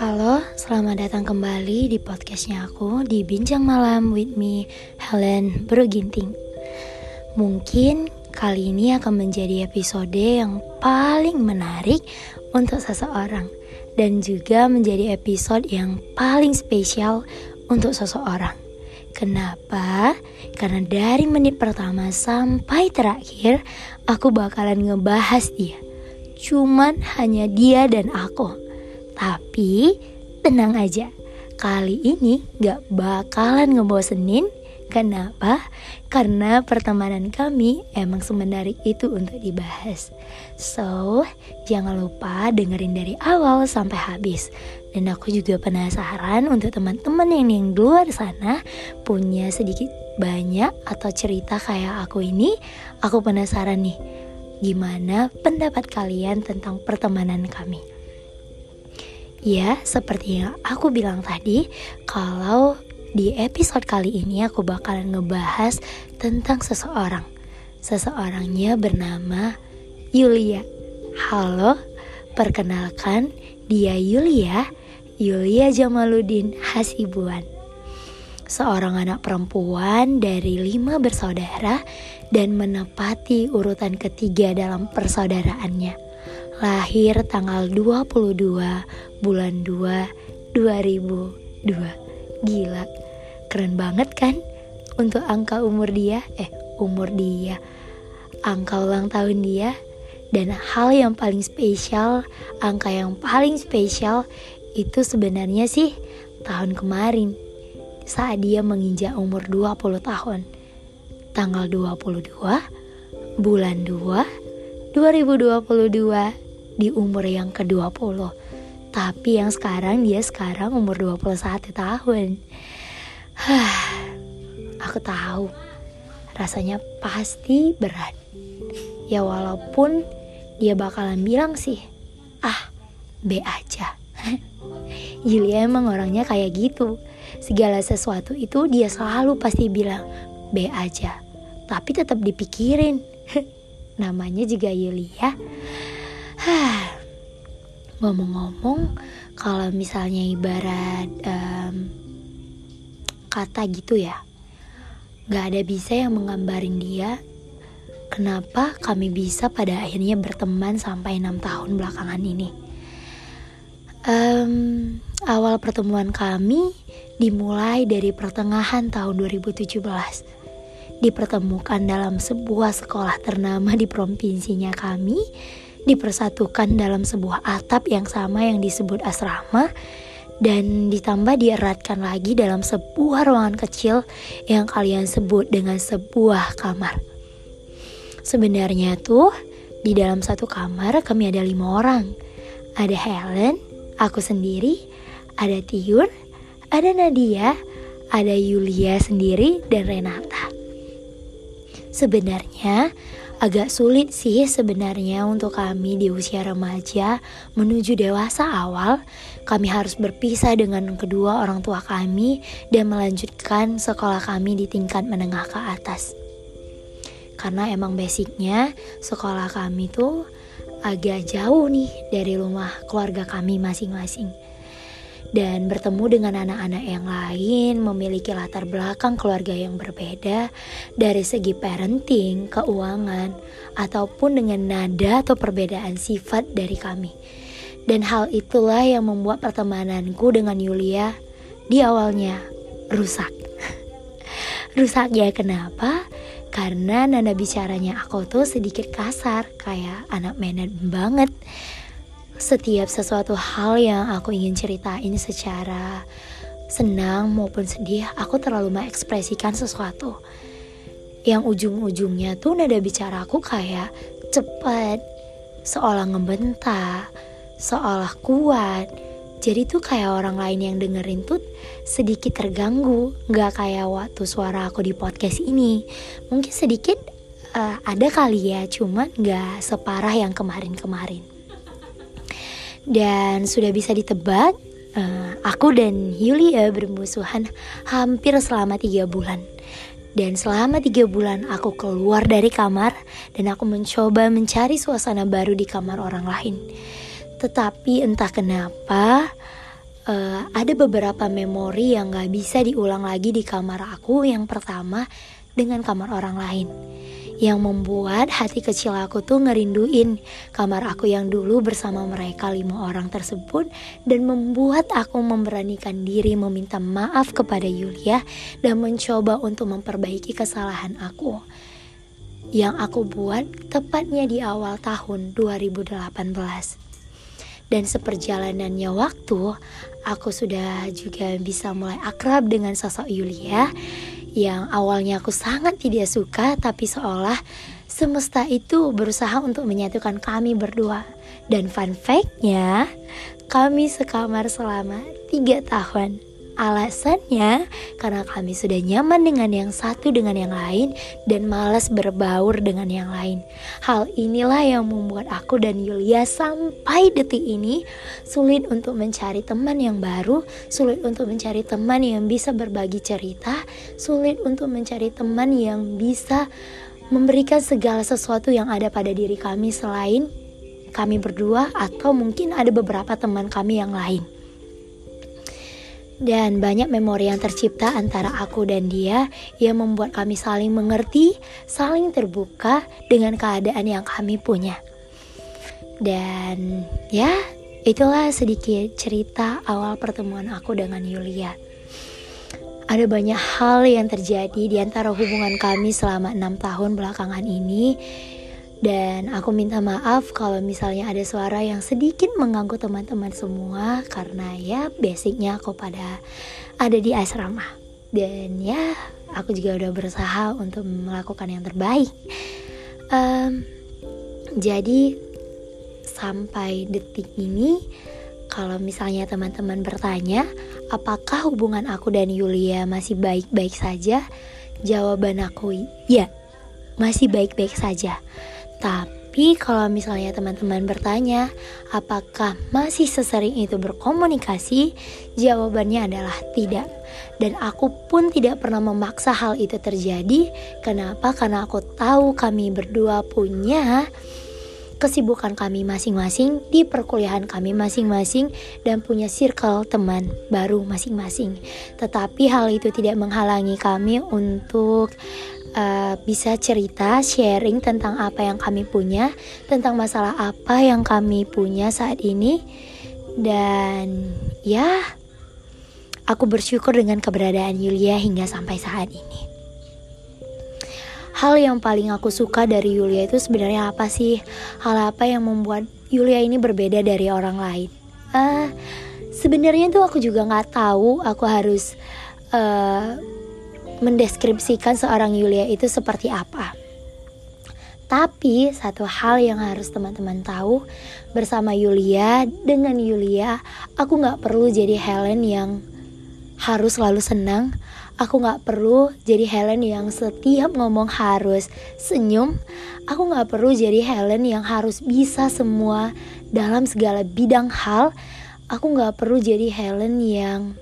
Halo, selamat datang kembali di podcastnya aku di Bincang Malam with me, Helen Broginting. Mungkin kali ini akan menjadi episode yang paling menarik untuk seseorang dan juga menjadi episode yang paling spesial untuk seseorang. Kenapa? Karena dari menit pertama sampai terakhir aku bakalan ngebahas dia. Cuman hanya dia dan aku tapi tenang aja, kali ini gak bakalan ngebosenin. Kenapa? Karena pertemanan kami emang semenarik itu untuk dibahas. So, jangan lupa dengerin dari awal sampai habis. Dan aku juga penasaran untuk teman-teman yang yang di luar sana punya sedikit banyak atau cerita kayak aku ini. Aku penasaran nih, gimana pendapat kalian tentang pertemanan kami. Ya, seperti yang aku bilang tadi, kalau di episode kali ini aku bakalan ngebahas tentang seseorang. Seseorangnya bernama Yulia. Halo, perkenalkan dia Yulia, Yulia Jamaluddin Hasibuan. Seorang anak perempuan dari lima bersaudara dan menepati urutan ketiga dalam persaudaraannya lahir tanggal 22 bulan 2 2002. Gila, keren banget kan? Untuk angka umur dia, eh umur dia, angka ulang tahun dia, dan hal yang paling spesial, angka yang paling spesial itu sebenarnya sih tahun kemarin saat dia menginjak umur 20 tahun. Tanggal 22 bulan 2 2022 di umur yang ke-20 Tapi yang sekarang dia sekarang umur 21 tahun. Aku tahu. Rasanya pasti berat. Ya walaupun dia bakalan bilang sih Ah B aja Julia emang orangnya kayak gitu Segala sesuatu itu dia selalu pasti bilang B aja Tapi tetap dipikirin Namanya juga Yulia Ngomong-ngomong, kalau misalnya ibarat um, kata gitu ya, gak ada bisa yang menggambarin dia. Kenapa kami bisa pada akhirnya berteman sampai enam tahun belakangan ini? Um, awal pertemuan kami dimulai dari pertengahan tahun 2017 dipertemukan dalam sebuah sekolah ternama di provinsinya kami dipersatukan dalam sebuah atap yang sama yang disebut asrama dan ditambah dieratkan lagi dalam sebuah ruangan kecil yang kalian sebut dengan sebuah kamar. Sebenarnya tuh di dalam satu kamar kami ada lima orang. Ada Helen, aku sendiri, ada Tiur, ada Nadia, ada Yulia sendiri, dan Renata. Sebenarnya Agak sulit sih sebenarnya untuk kami di usia remaja menuju dewasa awal. Kami harus berpisah dengan kedua orang tua kami dan melanjutkan sekolah kami di tingkat menengah ke atas. Karena emang basicnya sekolah kami tuh agak jauh nih dari rumah keluarga kami masing-masing dan bertemu dengan anak-anak yang lain memiliki latar belakang keluarga yang berbeda dari segi parenting, keuangan, ataupun dengan nada atau perbedaan sifat dari kami. Dan hal itulah yang membuat pertemananku dengan Yulia di awalnya rusak. rusak ya kenapa? Karena nada bicaranya aku tuh sedikit kasar, kayak anak menet banget setiap sesuatu hal yang aku ingin ceritain secara senang maupun sedih, aku terlalu mengekspresikan sesuatu. Yang ujung-ujungnya tuh nada bicara aku kayak cepat, seolah ngebentak, seolah kuat. Jadi tuh kayak orang lain yang dengerin tuh sedikit terganggu, nggak kayak waktu suara aku di podcast ini. Mungkin sedikit uh, ada kali ya, cuman nggak separah yang kemarin-kemarin. Dan sudah bisa ditebak, uh, aku dan Yulia bermusuhan hampir selama tiga bulan. Dan selama tiga bulan aku keluar dari kamar dan aku mencoba mencari suasana baru di kamar orang lain. Tetapi entah kenapa uh, ada beberapa memori yang gak bisa diulang lagi di kamar aku yang pertama dengan kamar orang lain yang membuat hati kecil aku tuh ngerinduin kamar aku yang dulu bersama mereka lima orang tersebut dan membuat aku memberanikan diri meminta maaf kepada Yulia dan mencoba untuk memperbaiki kesalahan aku yang aku buat tepatnya di awal tahun 2018. Dan seperjalanannya waktu, aku sudah juga bisa mulai akrab dengan sosok Yulia yang awalnya aku sangat tidak suka tapi seolah semesta itu berusaha untuk menyatukan kami berdua. Dan fun fact-nya, kami sekamar selama tiga tahun. Alasannya karena kami sudah nyaman dengan yang satu dengan yang lain dan malas berbaur dengan yang lain. Hal inilah yang membuat aku dan Yulia sampai detik ini sulit untuk mencari teman yang baru, sulit untuk mencari teman yang bisa berbagi cerita, sulit untuk mencari teman yang bisa memberikan segala sesuatu yang ada pada diri kami selain kami berdua atau mungkin ada beberapa teman kami yang lain dan banyak memori yang tercipta antara aku dan dia yang membuat kami saling mengerti, saling terbuka dengan keadaan yang kami punya. Dan ya, itulah sedikit cerita awal pertemuan aku dengan Yulia. Ada banyak hal yang terjadi di antara hubungan kami selama enam tahun belakangan ini dan aku minta maaf kalau misalnya ada suara yang sedikit mengganggu teman-teman semua karena ya basicnya aku pada ada di asrama. Dan ya aku juga udah berusaha untuk melakukan yang terbaik. Um, jadi sampai detik ini kalau misalnya teman-teman bertanya apakah hubungan aku dan Yulia masih baik-baik saja, jawaban aku ya masih baik-baik saja. Tapi kalau misalnya teman-teman bertanya, apakah masih sesering itu berkomunikasi? Jawabannya adalah tidak. Dan aku pun tidak pernah memaksa hal itu terjadi. Kenapa? Karena aku tahu kami berdua punya kesibukan kami masing-masing di perkuliahan kami masing-masing dan punya circle teman baru masing-masing. Tetapi hal itu tidak menghalangi kami untuk uh, bisa cerita, sharing tentang apa yang kami punya, tentang masalah apa yang kami punya saat ini, dan ya, aku bersyukur dengan keberadaan Yulia hingga sampai saat ini. Hal yang paling aku suka dari Yulia itu sebenarnya apa sih? Hal apa yang membuat Yulia ini berbeda dari orang lain? Uh, sebenarnya tuh aku juga nggak tahu. Aku harus uh, mendeskripsikan seorang Yulia itu seperti apa. Tapi satu hal yang harus teman-teman tahu bersama Yulia dengan Yulia, aku nggak perlu jadi Helen yang harus selalu senang. Aku nggak perlu jadi Helen yang setiap ngomong harus senyum. Aku nggak perlu jadi Helen yang harus bisa semua dalam segala bidang hal. Aku nggak perlu jadi Helen yang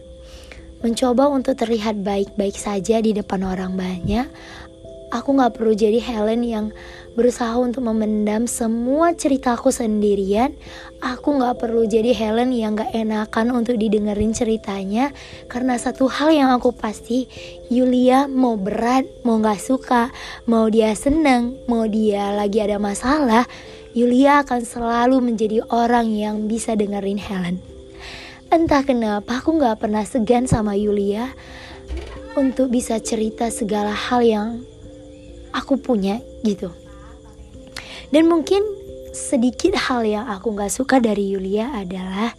mencoba untuk terlihat baik-baik saja di depan orang banyak. Aku gak perlu jadi Helen yang berusaha untuk memendam semua ceritaku sendirian. Aku gak perlu jadi Helen yang gak enakan untuk didengerin ceritanya. Karena satu hal yang aku pasti, Yulia mau berat, mau gak suka, mau dia seneng, mau dia lagi ada masalah, Yulia akan selalu menjadi orang yang bisa dengerin Helen. Entah kenapa aku gak pernah segan sama Yulia untuk bisa cerita segala hal yang aku punya gitu. Dan mungkin sedikit hal yang aku gak suka dari Yulia adalah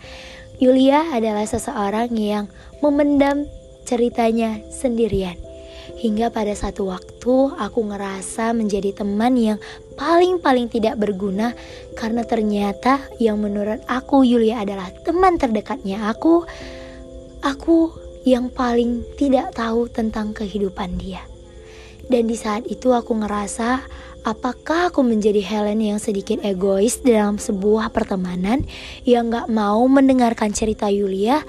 Yulia adalah seseorang yang memendam ceritanya sendirian. Hingga pada satu waktu aku ngerasa menjadi teman yang paling-paling tidak berguna karena ternyata yang menurut aku Yulia adalah teman terdekatnya aku. Aku yang paling tidak tahu tentang kehidupan dia. Dan di saat itu aku ngerasa Apakah aku menjadi Helen yang sedikit egois dalam sebuah pertemanan yang gak mau mendengarkan cerita Yulia?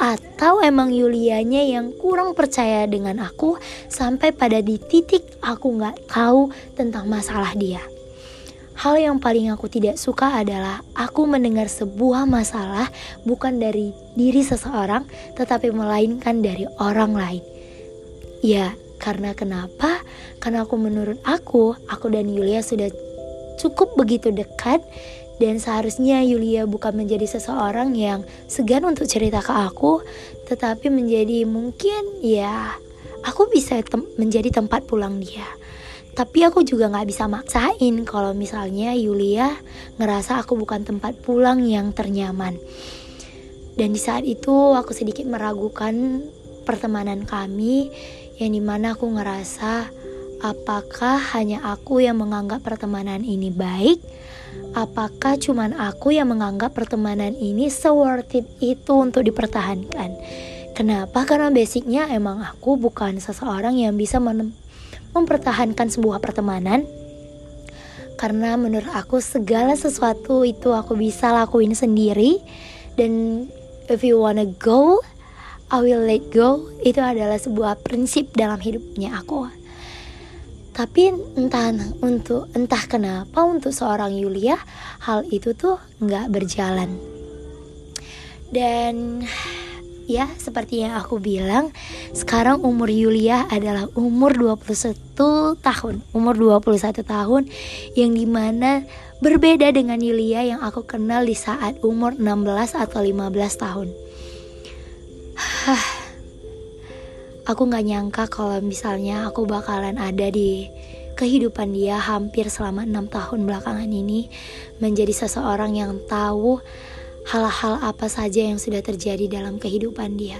Atau emang Yulianya yang kurang percaya dengan aku sampai pada di titik aku gak tahu tentang masalah dia? Hal yang paling aku tidak suka adalah aku mendengar sebuah masalah bukan dari diri seseorang tetapi melainkan dari orang lain. Ya, karena kenapa? Karena aku menurut aku, aku dan Yulia sudah cukup begitu dekat dan seharusnya Yulia bukan menjadi seseorang yang segan untuk cerita ke aku, tetapi menjadi mungkin ya aku bisa tem menjadi tempat pulang dia. Tapi aku juga gak bisa maksain kalau misalnya Yulia ngerasa aku bukan tempat pulang yang ternyaman. Dan di saat itu aku sedikit meragukan pertemanan kami yang di mana aku ngerasa apakah hanya aku yang menganggap pertemanan ini baik? Apakah cuman aku yang menganggap pertemanan ini worth it itu untuk dipertahankan? Kenapa? Karena basicnya emang aku bukan seseorang yang bisa mempertahankan sebuah pertemanan. Karena menurut aku segala sesuatu itu aku bisa lakuin sendiri. Dan if you wanna go I will let go itu adalah sebuah prinsip dalam hidupnya aku. Tapi entah untuk entah kenapa untuk seorang Yulia hal itu tuh nggak berjalan. Dan ya seperti yang aku bilang sekarang umur Yulia adalah umur 21 tahun umur 21 tahun yang di mana berbeda dengan Yulia yang aku kenal di saat umur 16 atau 15 tahun aku gak nyangka kalau misalnya aku bakalan ada di kehidupan dia hampir selama enam tahun belakangan ini menjadi seseorang yang tahu hal-hal apa saja yang sudah terjadi dalam kehidupan dia.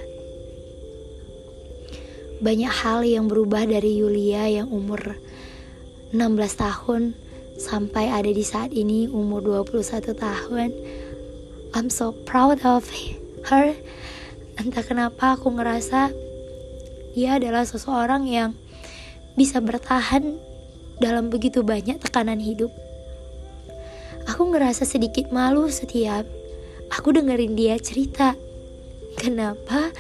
Banyak hal yang berubah dari Yulia yang umur 16 tahun sampai ada di saat ini umur 21 tahun. I'm so proud of her Entah kenapa aku ngerasa dia adalah seseorang yang bisa bertahan dalam begitu banyak tekanan hidup. Aku ngerasa sedikit malu setiap aku dengerin dia cerita. Kenapa?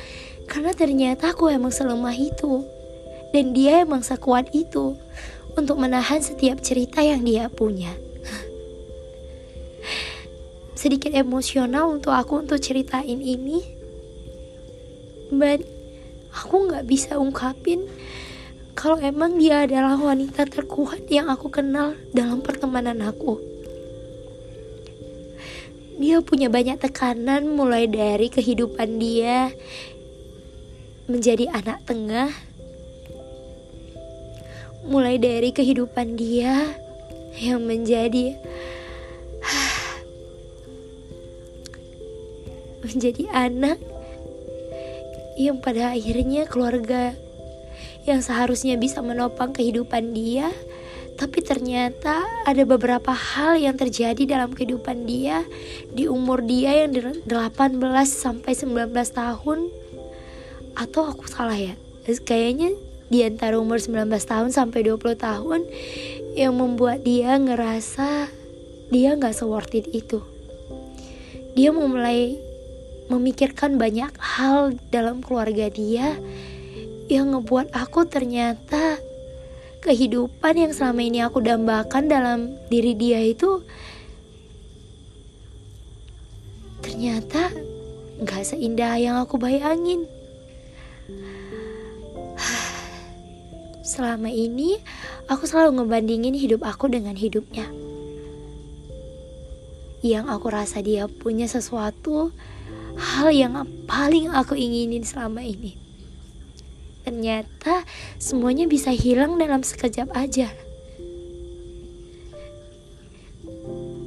Karena ternyata aku emang selemah itu. Dan dia emang sekuat itu untuk menahan setiap cerita yang dia punya. Sedikit emosional untuk aku untuk ceritain ini but aku nggak bisa ungkapin kalau emang dia adalah wanita terkuat yang aku kenal dalam pertemanan aku. Dia punya banyak tekanan mulai dari kehidupan dia menjadi anak tengah, mulai dari kehidupan dia yang menjadi menjadi anak yang pada akhirnya keluarga yang seharusnya bisa menopang kehidupan dia tapi ternyata ada beberapa hal yang terjadi dalam kehidupan dia di umur dia yang 18 sampai 19 tahun. Atau aku salah ya? Kayaknya di antara umur 19 tahun sampai 20 tahun yang membuat dia ngerasa dia nggak seworth it itu. Dia memulai memikirkan banyak hal dalam keluarga dia yang ngebuat aku ternyata kehidupan yang selama ini aku dambakan dalam diri dia itu ternyata nggak seindah yang aku bayangin. Selama ini aku selalu ngebandingin hidup aku dengan hidupnya. Yang aku rasa dia punya sesuatu hal yang paling aku inginin selama ini. Ternyata semuanya bisa hilang dalam sekejap aja.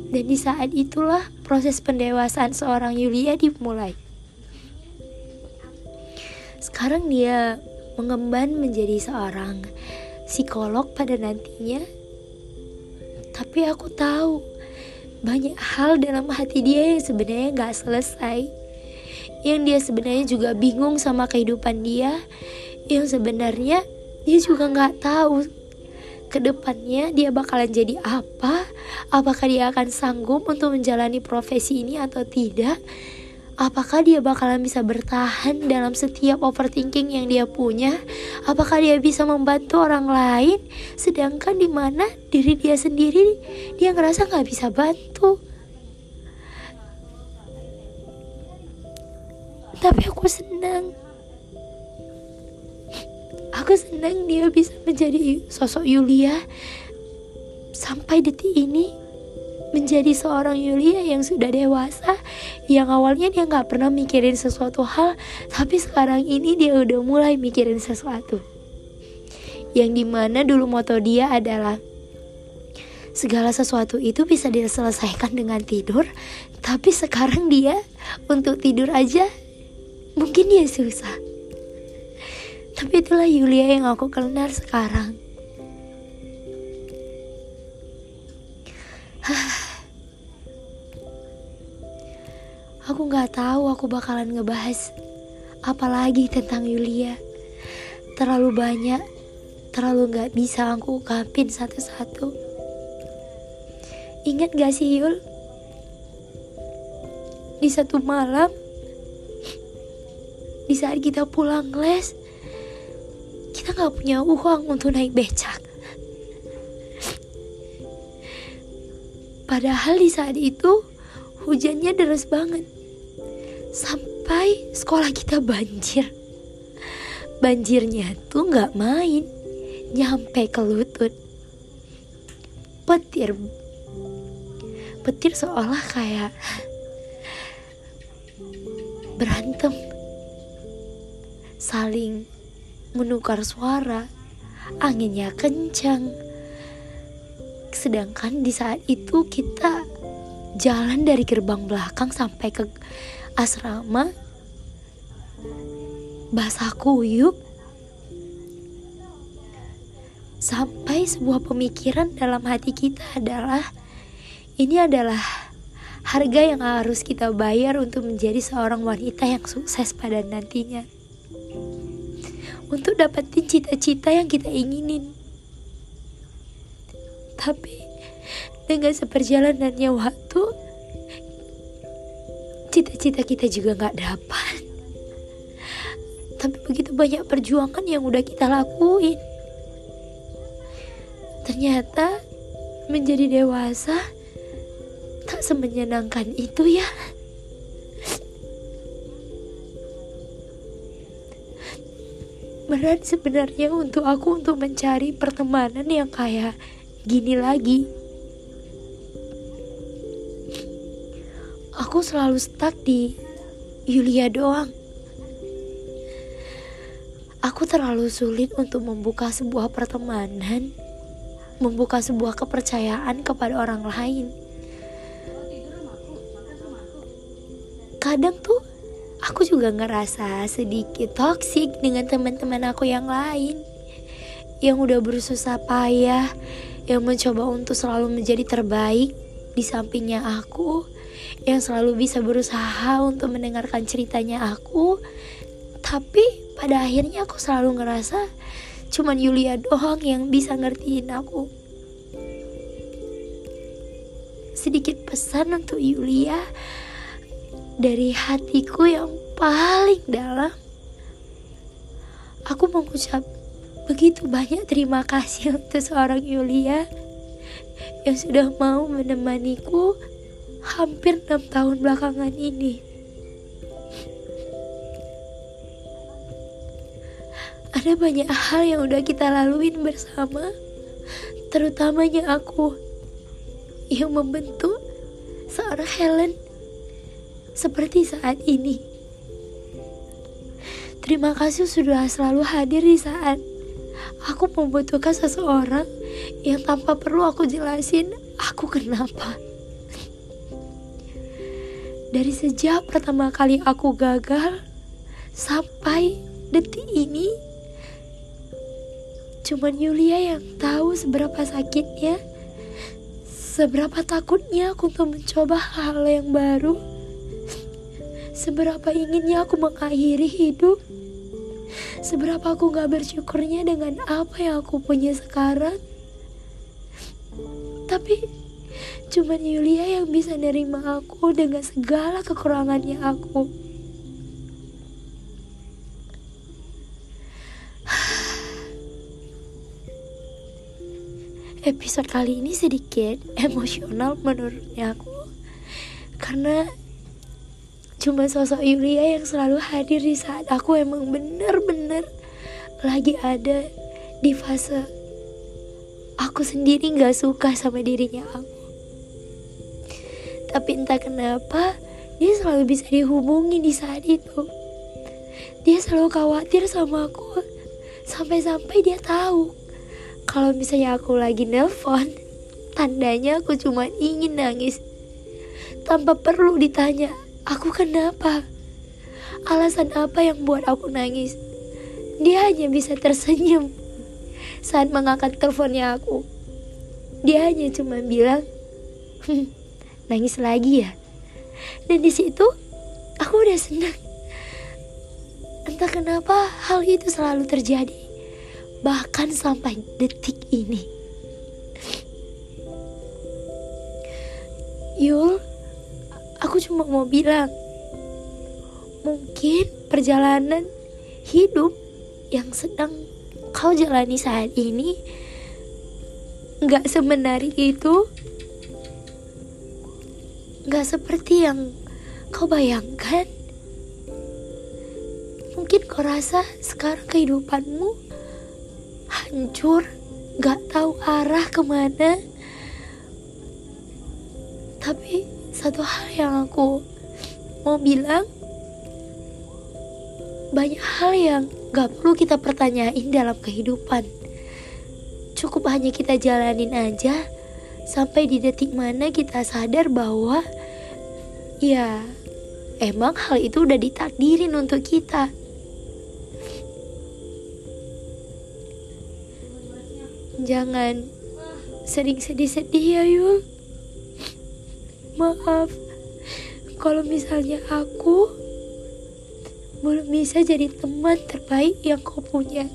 Dan di saat itulah proses pendewasaan seorang Yulia dimulai. Sekarang dia mengemban menjadi seorang psikolog pada nantinya. Tapi aku tahu banyak hal dalam hati dia yang sebenarnya gak selesai yang dia sebenarnya juga bingung sama kehidupan dia yang sebenarnya dia juga nggak tahu ke depannya dia bakalan jadi apa? Apakah dia akan sanggup untuk menjalani profesi ini atau tidak? Apakah dia bakalan bisa bertahan dalam setiap overthinking yang dia punya? Apakah dia bisa membantu orang lain? Sedangkan di mana diri dia sendiri dia ngerasa nggak bisa bantu. Tapi aku senang. Aku senang dia bisa menjadi sosok Yulia sampai detik ini menjadi seorang Yulia yang sudah dewasa yang awalnya dia nggak pernah mikirin sesuatu hal tapi sekarang ini dia udah mulai mikirin sesuatu yang di mana dulu moto dia adalah segala sesuatu itu bisa diselesaikan dengan tidur tapi sekarang dia untuk tidur aja mungkin dia susah tapi itulah Yulia yang aku kenal sekarang Aku nggak tahu aku bakalan ngebahas apalagi tentang Yulia. Terlalu banyak, terlalu nggak bisa aku ungkapin satu-satu. Ingat gak sih Yul? Di satu malam, di saat kita pulang les, kita nggak punya uang untuk naik becak. Padahal di saat itu hujannya deras banget. Sampai sekolah kita banjir. Banjirnya tuh nggak main nyampe ke lutut. Petir. Petir seolah kayak berantem saling menukar suara anginnya kencang. Sedangkan di saat itu kita jalan dari gerbang belakang sampai ke asrama. Basah kuyup. Sampai sebuah pemikiran dalam hati kita adalah ini adalah harga yang harus kita bayar untuk menjadi seorang wanita yang sukses pada nantinya untuk dapetin cita-cita yang kita inginin. Tapi dengan seperjalanannya waktu cita-cita kita juga nggak dapat. Tapi begitu banyak perjuangan yang udah kita lakuin ternyata menjadi dewasa tak semenyenangkan itu ya berat sebenarnya untuk aku untuk mencari pertemanan yang kayak gini lagi aku selalu stuck di Yulia doang. Aku terlalu sulit untuk membuka sebuah pertemanan, membuka sebuah kepercayaan kepada orang lain. Kadang tuh aku juga ngerasa sedikit toksik dengan teman-teman aku yang lain. Yang udah bersusah payah, yang mencoba untuk selalu menjadi terbaik di sampingnya aku yang selalu bisa berusaha untuk mendengarkan ceritanya aku. Tapi pada akhirnya aku selalu ngerasa cuman Yulia doang yang bisa ngertiin aku. Sedikit pesan untuk Yulia dari hatiku yang paling dalam aku mengucap begitu banyak terima kasih untuk seorang Yulia yang sudah mau menemaniku hampir enam tahun belakangan ini. Ada banyak hal yang udah kita laluin bersama, terutamanya aku yang membentuk seorang Helen seperti saat ini. Terima kasih sudah selalu hadir di saat aku membutuhkan seseorang yang tanpa perlu aku jelasin aku kenapa. Dari sejak pertama kali aku gagal sampai detik ini, cuman Yulia yang tahu seberapa sakitnya, seberapa takutnya aku untuk mencoba hal yang baru, seberapa inginnya aku mengakhiri hidup, seberapa aku gak bersyukurnya dengan apa yang aku punya sekarang. Tapi cuman Yulia yang bisa nerima aku dengan segala kekurangannya aku. Episode kali ini sedikit emosional menurutnya aku Karena cuma sosok Yulia yang selalu hadir di saat aku emang bener-bener lagi ada di fase aku sendiri gak suka sama dirinya aku. Tapi entah kenapa dia selalu bisa dihubungi di saat itu. Dia selalu khawatir sama aku sampai-sampai dia tahu kalau misalnya aku lagi nelpon, tandanya aku cuma ingin nangis tanpa perlu ditanya aku kenapa. Alasan apa yang buat aku nangis? Dia hanya bisa tersenyum saat mengangkat teleponnya aku. Dia hanya cuma bilang, hm, nangis lagi ya. Dan di situ aku udah senang. Entah kenapa hal itu selalu terjadi, bahkan sampai detik ini. Yul, aku cuma mau bilang, mungkin perjalanan hidup yang sedang kau jalani saat ini nggak semenarik itu. Nggak seperti yang kau bayangkan. Mungkin kau rasa sekarang kehidupanmu hancur nggak tahu arah ke mana. Tapi satu hal yang aku mau bilang banyak hal yang gak perlu kita pertanyain dalam kehidupan. Cukup hanya kita jalanin aja sampai di detik mana kita sadar bahwa ya emang hal itu udah ditakdirin untuk kita. Jangan sering sedih-sedih ya Yul. Maaf. Kalau misalnya aku belum bisa jadi teman terbaik yang kau punya.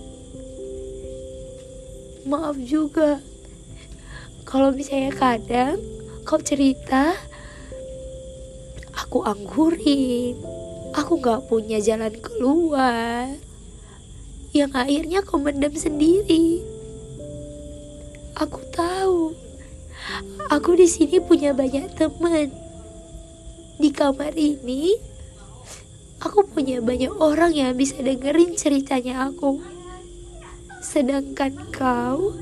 Maaf juga, kalau misalnya kadang kau cerita, aku anggurin, aku gak punya jalan keluar, yang akhirnya kau mendam sendiri. Aku tahu, aku di sini punya banyak teman. Di kamar ini, aku punya banyak orang yang bisa dengerin ceritanya aku. Sedangkan kau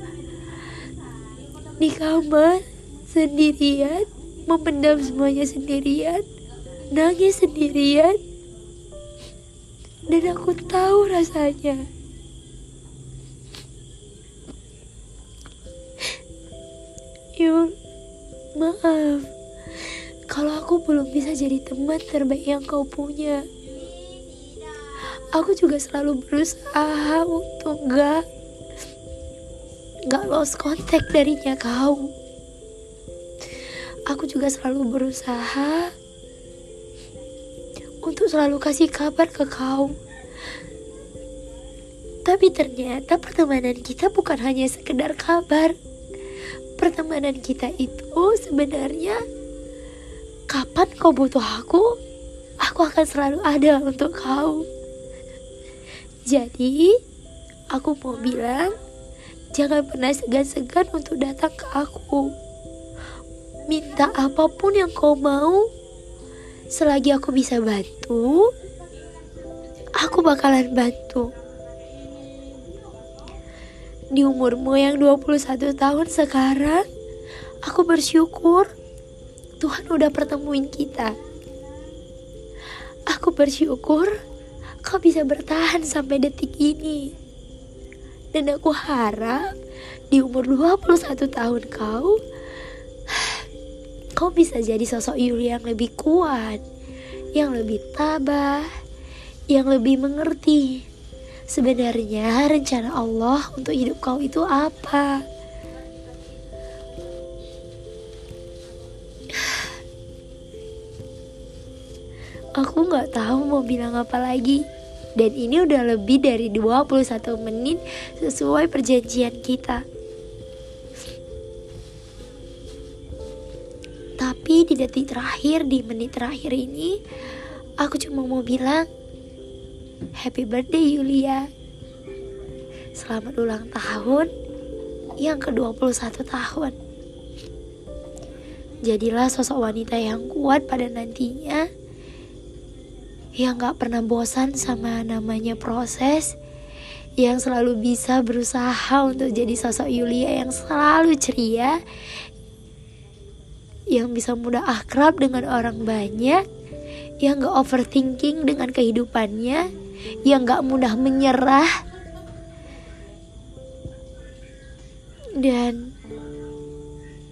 di kamar sendirian, memendam semuanya sendirian, nangis sendirian. Dan aku tahu rasanya. Maaf. Kalau aku belum bisa jadi teman terbaik yang kau punya aku juga selalu berusaha untuk gak gak lost contact darinya kau. Aku juga selalu berusaha untuk selalu kasih kabar ke kau. Tapi ternyata pertemanan kita bukan hanya sekedar kabar pertemanan kita itu sebenarnya kapan kau butuh aku aku akan selalu ada untuk kau jadi, aku mau bilang, jangan pernah segan-segan untuk datang ke aku. Minta apa pun yang kau mau, selagi aku bisa bantu, aku bakalan bantu. Di umurmu yang 21 tahun sekarang, aku bersyukur Tuhan udah pertemuin kita. Aku bersyukur kau bisa bertahan sampai detik ini. Dan aku harap di umur 21 tahun kau, kau bisa jadi sosok Yuli yang lebih kuat, yang lebih tabah, yang lebih mengerti. Sebenarnya rencana Allah untuk hidup kau itu apa? Aku gak tahu mau bilang apa lagi. Dan ini udah lebih dari 21 menit sesuai perjanjian kita. detik terakhir di menit terakhir ini aku cuma mau bilang happy birthday Yulia. Selamat ulang tahun yang ke-21 tahun. Jadilah sosok wanita yang kuat pada nantinya yang gak pernah bosan sama namanya proses yang selalu bisa berusaha untuk jadi sosok Yulia yang selalu ceria yang bisa mudah akrab dengan orang banyak yang gak overthinking dengan kehidupannya yang gak mudah menyerah. Dan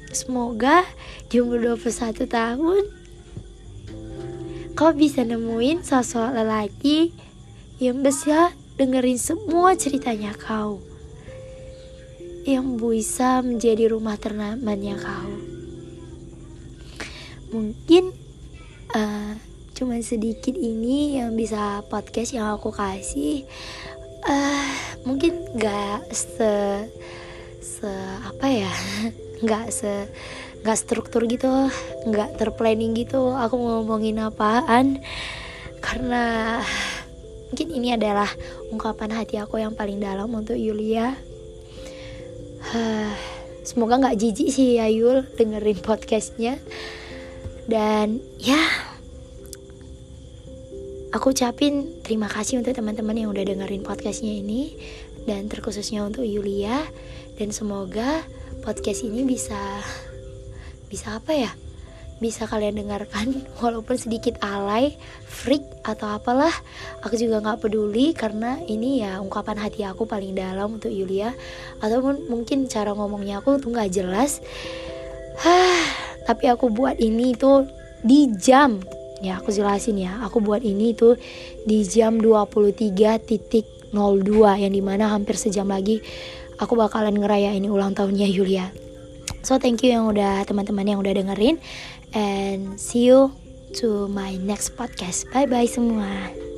semoga di umur 21 tahun kau bisa nemuin sosok lelaki yang bisa dengerin semua ceritanya kau. Yang bisa menjadi rumah ternyamannya kau. Mungkin uh, cuman sedikit ini yang bisa podcast yang aku kasih uh, mungkin gak se se apa ya nggak se nggak struktur gitu nggak terplanning gitu aku ngomongin apaan karena Mungkin ini adalah ungkapan hati aku yang paling dalam untuk Yulia. semoga nggak jijik sih ya Yul dengerin podcastnya. Dan ya, aku ucapin terima kasih untuk teman-teman yang udah dengerin podcastnya ini dan terkhususnya untuk Yulia. Dan semoga podcast ini bisa bisa apa ya? Bisa kalian dengarkan walaupun sedikit alay, freak atau apalah. Aku juga nggak peduli karena ini ya ungkapan hati aku paling dalam untuk Yulia. Ataupun mungkin cara ngomongnya aku tuh nggak jelas. Tapi aku buat ini tuh di jam ya aku jelasin ya aku buat ini tuh di jam 23.02 yang di mana hampir sejam lagi aku bakalan ngerayain ulang tahunnya Yulia So thank you yang udah teman-teman yang udah dengerin and see you to my next podcast. Bye bye semua.